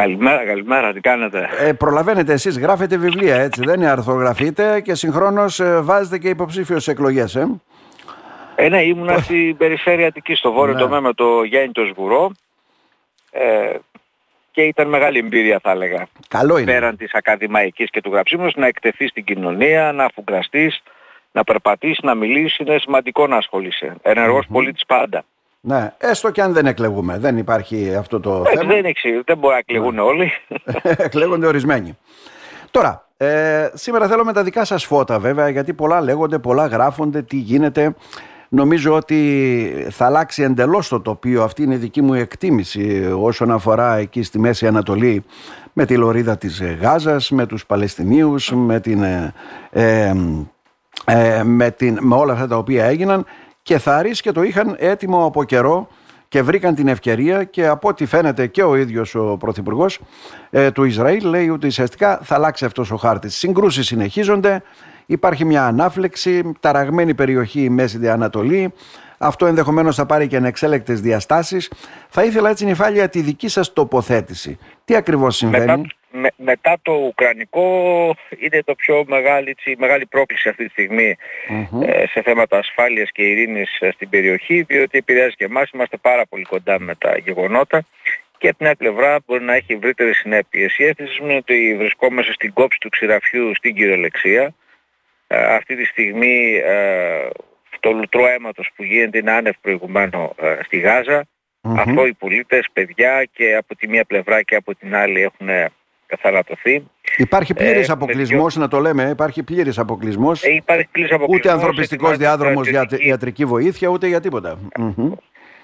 Καλημέρα, καλημέρα, τι κάνετε; Ε, προλαβαίνετε εσείς, γράφετε βιβλία έτσι, δεν είναι αρθρογραφείτε και συγχρόνως ε, βάζετε και υποψήφιο σε εκλογές, ε. Ε, ναι, ήμουνα στην περιφέρεια Αττικής, στο βόρειο ναι. τομέα με το Γιάννη το Σγουρό ε, και ήταν μεγάλη εμπειρία θα έλεγα. Καλό είναι. Πέραν της ακαδημαϊκής και του γραψίμου να εκτεθεί στην κοινωνία, να αφουγκραστείς, να περπατήσεις, να μιλήσεις, είναι σημαντικό να ασχολείσαι. Ενεργός mm-hmm. πολίτης πάντα. Ναι, έστω και αν δεν εκλεγούμε. Δεν υπάρχει αυτό το ε, θέμα. Δεν, εξή, δεν μπορεί να εκλεγούν ναι. όλοι. Εκλέγονται ορισμένοι. Τώρα, ε, σήμερα θέλω με τα δικά σας φώτα βέβαια, γιατί πολλά λέγονται, πολλά γράφονται, τι γίνεται. Νομίζω ότι θα αλλάξει εντελώς το τοπίο. Αυτή είναι η δική μου εκτίμηση όσον αφορά εκεί στη Μέση Ανατολή με τη λωρίδα της Γάζας, με τους Παλαιστινίους, με, την, ε, ε, ε με, την, με όλα αυτά τα οποία έγιναν και θα και το είχαν έτοιμο από καιρό και βρήκαν την ευκαιρία και από ό,τι φαίνεται και ο ίδιος ο Πρωθυπουργός ε, του Ισραήλ λέει ότι ουσιαστικά θα αλλάξει αυτός ο χάρτης. Συγκρούσεις συνεχίζονται, υπάρχει μια ανάφλεξη, ταραγμένη περιοχή η Μέση Ανατολή, αυτό ενδεχομένως θα πάρει και ανεξέλεκτες διαστάσεις. Θα ήθελα έτσι νυφάλια τη δική σας τοποθέτηση. Τι ακριβώς συμβαίνει; μετά το Ουκρανικό είναι το πιο μεγάλη, μεγάλη πρόκληση αυτή τη στιγμη ε, σε θέματα ασφάλειας και ειρήνης ε, στην περιοχή διότι επηρεάζει και εμάς, είμαστε πάρα πολύ κοντά με τα γεγονότα και από την άλλη πλευρά μπορεί να έχει ευρύτερες συνέπειες. Η αίσθηση μου είναι ότι βρισκόμαστε στην κόψη του ξηραφιού στην κυριολεξία. Ε, αυτή τη στιγμή το λουτρό αίματος που γίνεται είναι άνευ προηγουμένο στη Γάζα. Αυτό οι πολίτες, παιδιά και από τη μία πλευρά και από την άλλη έχουν καθαρατωθεί. Υπάρχει πλήρης ε, αποκλεισμός, να το λέμε, υπάρχει πλήρης αποκλεισμός. Ε, υπάρχει πλήρης αποκλεισμός. Ούτε ανθρωπιστικό διάδρομος για ιατρική βοήθεια, ούτε για τίποτα.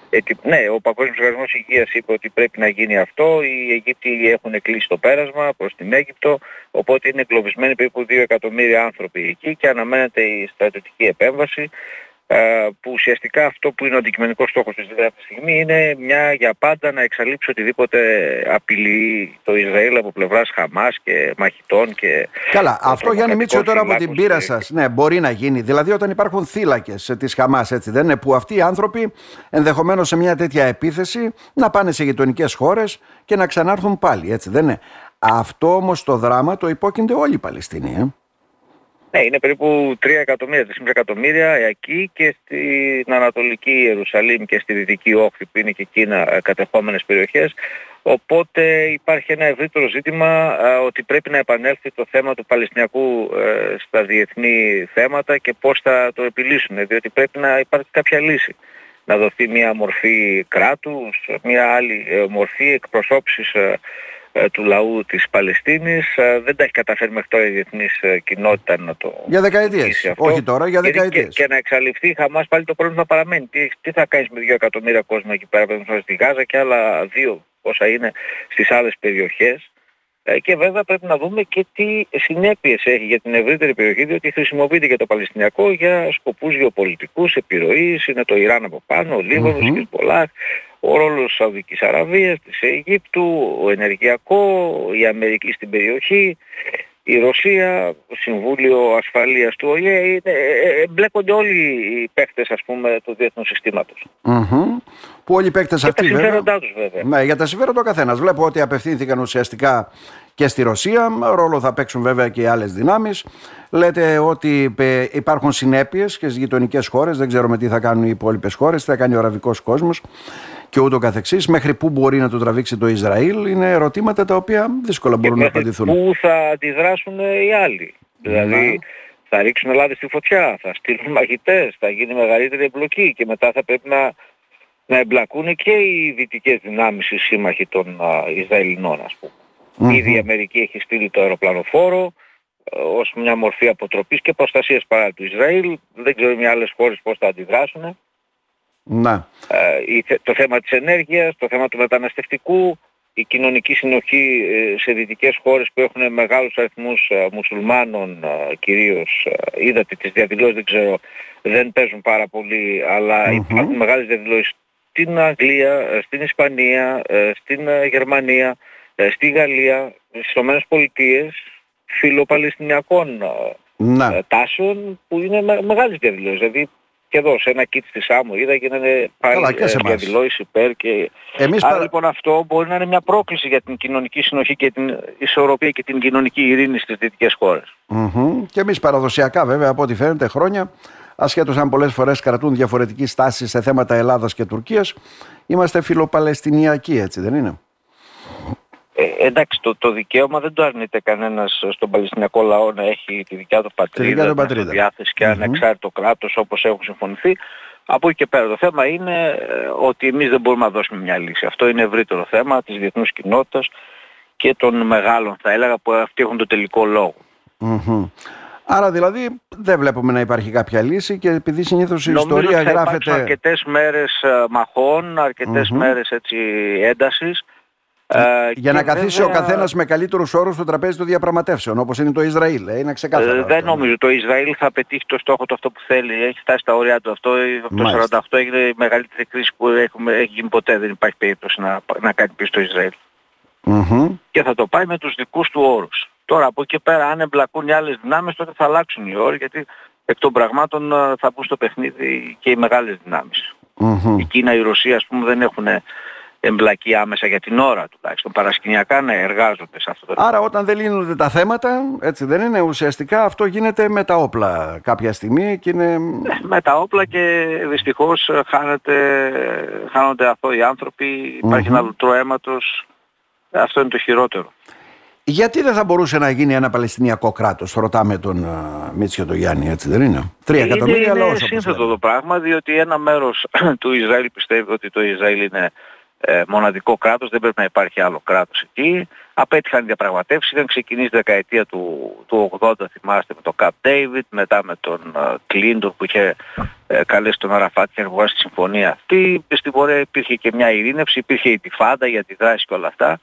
Ε, ναι, ο Παγκόσμιος Οργανισμός Υγείας είπε ότι πρέπει να γίνει αυτό. Οι Αιγύπτιοι έχουν κλείσει το πέρασμα προς την Αίγυπτο, οπότε είναι εγκλωβισμένοι περίπου 2 εκατομμύρια άνθρωποι εκεί και αναμένεται η στρατιωτική επέμβαση. Ε, που ουσιαστικά αυτό που είναι ο αντικειμενικός στόχος της αυτή τη στιγμή είναι μια για πάντα να εξαλείψει οτιδήποτε απειλεί το Ισραήλ από πλευράς Χαμάς και μαχητών και... Καλά, αυτό Γιάννη Μίτσο τώρα από την πείρα σας, ναι, μπορεί να γίνει. Δηλαδή όταν υπάρχουν θύλακες της Χαμάς, έτσι δεν είναι, που αυτοί οι άνθρωποι ενδεχομένως σε μια τέτοια επίθεση να πάνε σε γειτονικές χώρες και να ξανάρθουν πάλι, έτσι δεν είναι. Αυτό όμως το δράμα το υπόκεινται όλοι οι Παλαιστίνοι, ε; Ναι, είναι περίπου 3 εκατομμύρια, 4 εκατομμύρια εκεί και στην Ανατολική Ιερουσαλήμ και στη Δυτική Όχθη που είναι και εκείνα ε, κατεχόμενες περιοχές. Οπότε υπάρχει ένα ευρύτερο ζήτημα ε, ότι πρέπει να επανέλθει το θέμα του Παλαιστινιακού ε, στα διεθνή θέματα και πώς θα το επιλύσουν, διότι πρέπει να υπάρχει κάποια λύση. Να δοθεί μια μορφή κράτους, μια άλλη μορφή εκπροσώπησης ε, του λαού της Παλαιστίνης. Ε, δεν τα έχει καταφέρει μέχρι τώρα η διεθνής ε, κοινότητα να το Για δεκαετίες, όχι τώρα, για δεκαετίες. Και, και, να εξαλειφθεί η Χαμάς πάλι το πρόβλημα παραμένει. Τι, τι θα κάνεις με δύο εκατομμύρια κόσμο εκεί πέρα, που στη Γάζα και άλλα δύο όσα είναι στις άλλες περιοχές. Και βέβαια πρέπει να δούμε και τι συνέπειες έχει για την ευρύτερη περιοχή, διότι χρησιμοποιείται και το Παλαιστινιακό για σκοπούς γεωπολιτικούς, επιρροής, είναι το Ιράν από πάνω, ο Λίβανος, mm-hmm ο ρόλος της Σαουδικής Αραβίας, της Αιγύπτου, ο ενεργειακό, η Αμερική στην περιοχή, η Ρωσία, το Συμβούλιο Ασφαλείας του ΟΗΕ, ε, ε, εμπλέκονται όλοι οι παίκτες ας πούμε του διεθνούς συστήματος. Που όλοι οι παίκτες αυτοί βέβαια. Για τα συμφέροντά τους βέβαια. Ναι, για τα συμφέροντα ο καθένας. Βλέπω ότι απευθύνθηκαν ουσιαστικά και στη Ρωσία. Ρόλο θα παίξουν βέβαια και οι άλλες δυνάμεις. Λέτε ότι ε, υπάρχουν συνέπειες και στις γειτονικές χώρες. Δεν ξέρουμε τι θα κάνουν οι υπόλοιπες χώρες, τι θα κάνει ο αραβικός κόσμος και ούτω καθεξής. Μέχρι πού μπορεί να το τραβήξει το Ισραήλ είναι ερωτήματα τα οποία δύσκολα μπορούν να απαντηθούν. Πού θα αντιδράσουν οι άλλοι. Δηλαδή θα ρίξουν Ελλάδα στη φωτιά, θα στείλουν μαχητές, θα γίνει μεγαλύτερη εμπλοκή και μετά θα πρέπει να, να εμπλακούν και οι δυτικές δυνάμεις οι σύμμαχοι των Ισραηλινών ας πούμε. Mm-hmm. Ήδη η Αμερική έχει στείλει το αεροπλανοφόρο ε, ως μια μορφή αποτροπής και προστασίας παρά του Ισραήλ. Δεν ξέρω οι άλλες χώρες πώς θα αντιδράσουν. Να. Ε, το θέμα της ενέργειας, το θέμα του μεταναστευτικού, η κοινωνική συνοχή ε, σε δυτικές χώρες που έχουν μεγάλους αριθμούς μουσουλμάνων κυρίως. Είδατε τις διαδηλώσεις, δεν ξέρω, δεν παίζουν πάρα πολύ, αλλά mm-hmm. υπάρχουν μεγάλες διαδηλώσεις στην Αγγλία, στην Ισπανία, στην Γερμανία ε, στη Γαλλία, στις Ηνωμένες Πολιτείες, φιλοπαλαιστινιακών ε, ναι. τάσεων που είναι με, μεγάλες διαδηλώσεις. Δηλαδή και εδώ σε ένα κίτ της Σάμου είδα και είναι πάλι ε, διαδηλώσεις υπέρ και... Εμείς Άρα λοιπόν αυτό μπορεί να είναι μια πρόκληση για την κοινωνική συνοχή και την ισορροπία και την κοινωνική ειρήνη στις δυτικές χώρες. Mm-hmm. Και εμείς παραδοσιακά βέβαια από ό,τι φαίνεται χρόνια ασχέτως αν πολλές φορές κρατούν διαφορετική στάση σε θέματα Ελλάδας και Τουρκίας είμαστε φιλοπαλαιστινιακοί έτσι δεν είναι; Ε, εντάξει, το, το δικαίωμα δεν το αρνείται κανένας στον Παλαιστινιακό λαό να έχει τη δικιά του πατρίδα, τη πατρίδα. διάθεση και mm-hmm. ανεξάρτητο κράτος όπως έχουν συμφωνηθεί. Από εκεί και πέρα το θέμα είναι ε, ότι εμείς δεν μπορούμε να δώσουμε μια λύση. Αυτό είναι ευρύτερο θέμα της διεθνούς κοινότητας και των μεγάλων θα έλεγα που αυτοί έχουν το τελικό λόγο. Mm-hmm. Άρα δηλαδή δεν βλέπουμε να υπάρχει κάποια λύση και επειδή συνήθως η ιστορία ότι θα γράφεται... αρκετές μέρες ε, μαχών, αρκετές mm-hmm. μέρες έτσι έντασης ε, για να καθίσει ο καθένας με καλύτερους όρους στο τραπέζι των διαπραγματεύσεων, όπως είναι το Ισραήλ. Ε, είναι ξεκάθαρο. Ε, δεν νομίζω. Το Ισραήλ θα πετύχει το στόχο του αυτό που θέλει. Έχει φτάσει στα όρια του αυτό. Το 1948 έγινε η μεγαλύτερη κρίση που έχουμε, έχει γίνει ποτέ. Δεν υπάρχει περίπτωση να, να κάνει πίσω το Ισραήλ. Mm-hmm. Και θα το πάει με τους δικούς του όρους. Τώρα από εκεί πέρα αν εμπλακούν οι άλλες δυνάμεις τότε θα αλλάξουν οι όροι γιατί εκ των πραγμάτων ε, θα μπουν στο παιχνίδι και οι μεγάλες δυνάμεις. Mm-hmm. Η Κίνα, η Ρωσία ας πούμε δεν έχουν εμπλακεί άμεσα για την ώρα τουλάχιστον. Παρασκηνιακά ναι, εργάζονται σε αυτό το Άρα όταν δεν λύνονται τα θέματα, έτσι δεν είναι, ουσιαστικά αυτό γίνεται με τα όπλα κάποια στιγμή και είναι... Ναι, με τα όπλα και δυστυχώς χάνεται, χάνονται αυτό οι άνθρωποι, υπάρχει ένα λουτρό αίματος, αυτό είναι το χειρότερο. Γιατί δεν θα μπορούσε να γίνει ένα Παλαιστινιακό κράτος, ρωτάμε τον uh, Μίτσιο τον Γιάννη, έτσι δεν είναι; Τρία εκατομμύρια αλλά Είναι σύνθετο το πράγμα, διότι ένα μέρος του Ισραήλ πιστεύει ότι το Ισραήλ είναι ε, μοναδικό κράτος, δεν πρέπει να υπάρχει άλλο κράτος εκεί. Απέτυχαν οι διαπραγματεύσεις, είχαν ξεκινήσει τη δεκαετία του, του 80, θυμάστε, με τον Καπ Ντέιβιτ, μετά με τον Κλίντον που είχε ε, καλέσει τον Αραφάτ και βγάλει τη συμφωνία αυτή. Στην πορεία υπήρχε και μια ειρήνευση, υπήρχε η τυφάντα για τη δράση και όλα αυτά.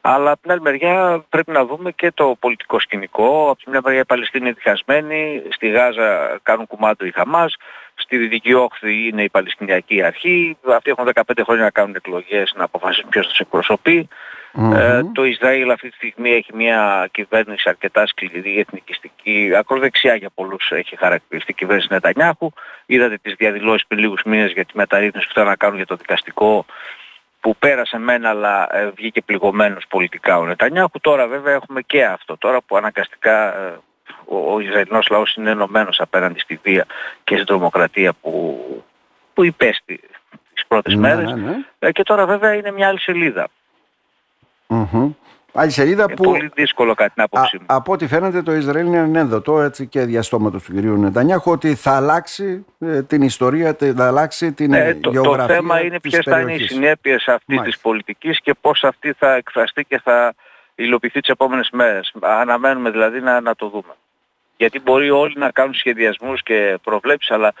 Αλλά από την άλλη μεριά πρέπει να δούμε και το πολιτικό σκηνικό. Από την μια μεριά οι Παλαιστίνοι είναι διχασμένοι, στη Γάζα κάνουν κουμάντο οι Χαμάς, στη Δυτική Όχθη είναι η Παλαιστινιακή Αρχή, αυτοί έχουν 15 χρόνια να κάνουν εκλογές, να αποφασίσουν ποιος τους εκπροσωπεί. Ε, το Ισραήλ αυτή τη στιγμή έχει μια κυβέρνηση αρκετά σκληρή, εθνικιστική, ακροδεξιά για πολλούς έχει χαρακτηριστεί η κυβέρνηση Νετανιάχου. Είδατε τις διαδηλώσεις πριν λίγους μήνες για τη μεταρρύθμιση που θέλουν να κάνουν για το δικαστικό που πέρασε μένα αλλά ε, βγήκε πληγωμένος πολιτικά ο Νετανιάχου. Τώρα βέβαια έχουμε και αυτό. Τώρα που αναγκαστικά ε, ο, ο Ισραηλινός λαός είναι ενωμένος απέναντι στη βία και στην τρομοκρατία που, που υπέστη τις πρώτες ναι, μέρες. Ναι. Ε, και τώρα βέβαια είναι μια άλλη σελίδα. Άλλη σελίδα είναι που. πολύ δύσκολο κάτι την άποψή μου. Από ό,τι φαίνεται το Ισραήλ είναι ανένδοτο έτσι και διαστόματος του κυρίου Νετανιάχου ότι θα αλλάξει ε, την ιστορία, θα αλλάξει την ε, το, γεωγραφία. Το θέμα είναι ποιες θα είναι οι συνέπειες αυτής της πολιτικής και πώς αυτή θα εκφραστεί και θα υλοποιηθεί τις επόμενες μέρες. Αναμένουμε δηλαδή να, να το δούμε. Γιατί μπορεί όλοι να κάνουν σχεδιασμούς και προβλέψεις αλλά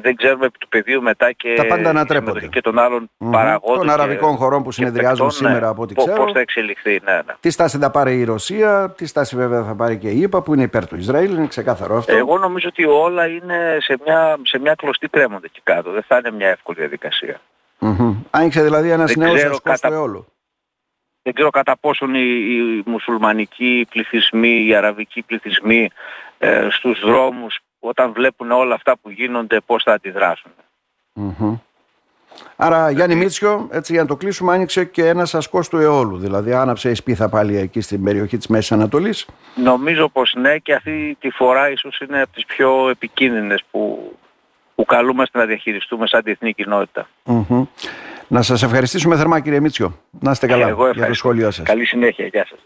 δεν ξέρουμε επί του πεδίου μετά και τα πάντα ανατρέπονται. και των άλλων mm-hmm. παραγόντων. Των αραβικών χωρών που συνεδριάζουν παικτών, σήμερα από ό,τι ξέρω. Πώς θα εξελιχθεί, ναι, ναι. Τι στάση θα πάρει η Ρωσία, τι στάση βέβαια θα πάρει και η ΙΠΑ που είναι υπέρ του Ισραήλ, είναι ξεκάθαρο αυτό. Εγώ νομίζω ότι όλα είναι σε μια, σε μια κλωστή κρέμονται εκεί κάτω. Δεν θα είναι μια εύκολη διαδικασία. Mm-hmm. Άνοιξε δηλαδή ένας νέος ασκός κατα... όλο. Δεν ξέρω κατά πόσον οι, οι μουσουλμανικοί πληθυσμοί, οι αραβικοί πληθυσμοί ε, στους δρόμους όταν βλέπουν όλα αυτά που γίνονται πώς θα αντιδράσουν. Mm-hmm. Άρα Γιάννη Μίτσιο, έτσι για να το κλείσουμε, άνοιξε και ένας ασκός του αιώλου, δηλαδή άναψε η σπίθα πάλι εκεί στην περιοχή της Μέσης Ανατολής. Νομίζω πως ναι και αυτή τη φορά ίσως είναι από τις πιο επικίνδυνες που, που καλούμαστε να διαχειριστούμε σαν διεθνή κοινότητα. Mm-hmm. Να σας ευχαριστήσουμε θερμά κύριε Μίτσιο. Να είστε καλά για το σχόλιο σας. Καλή συνέχεια. Γεια σας.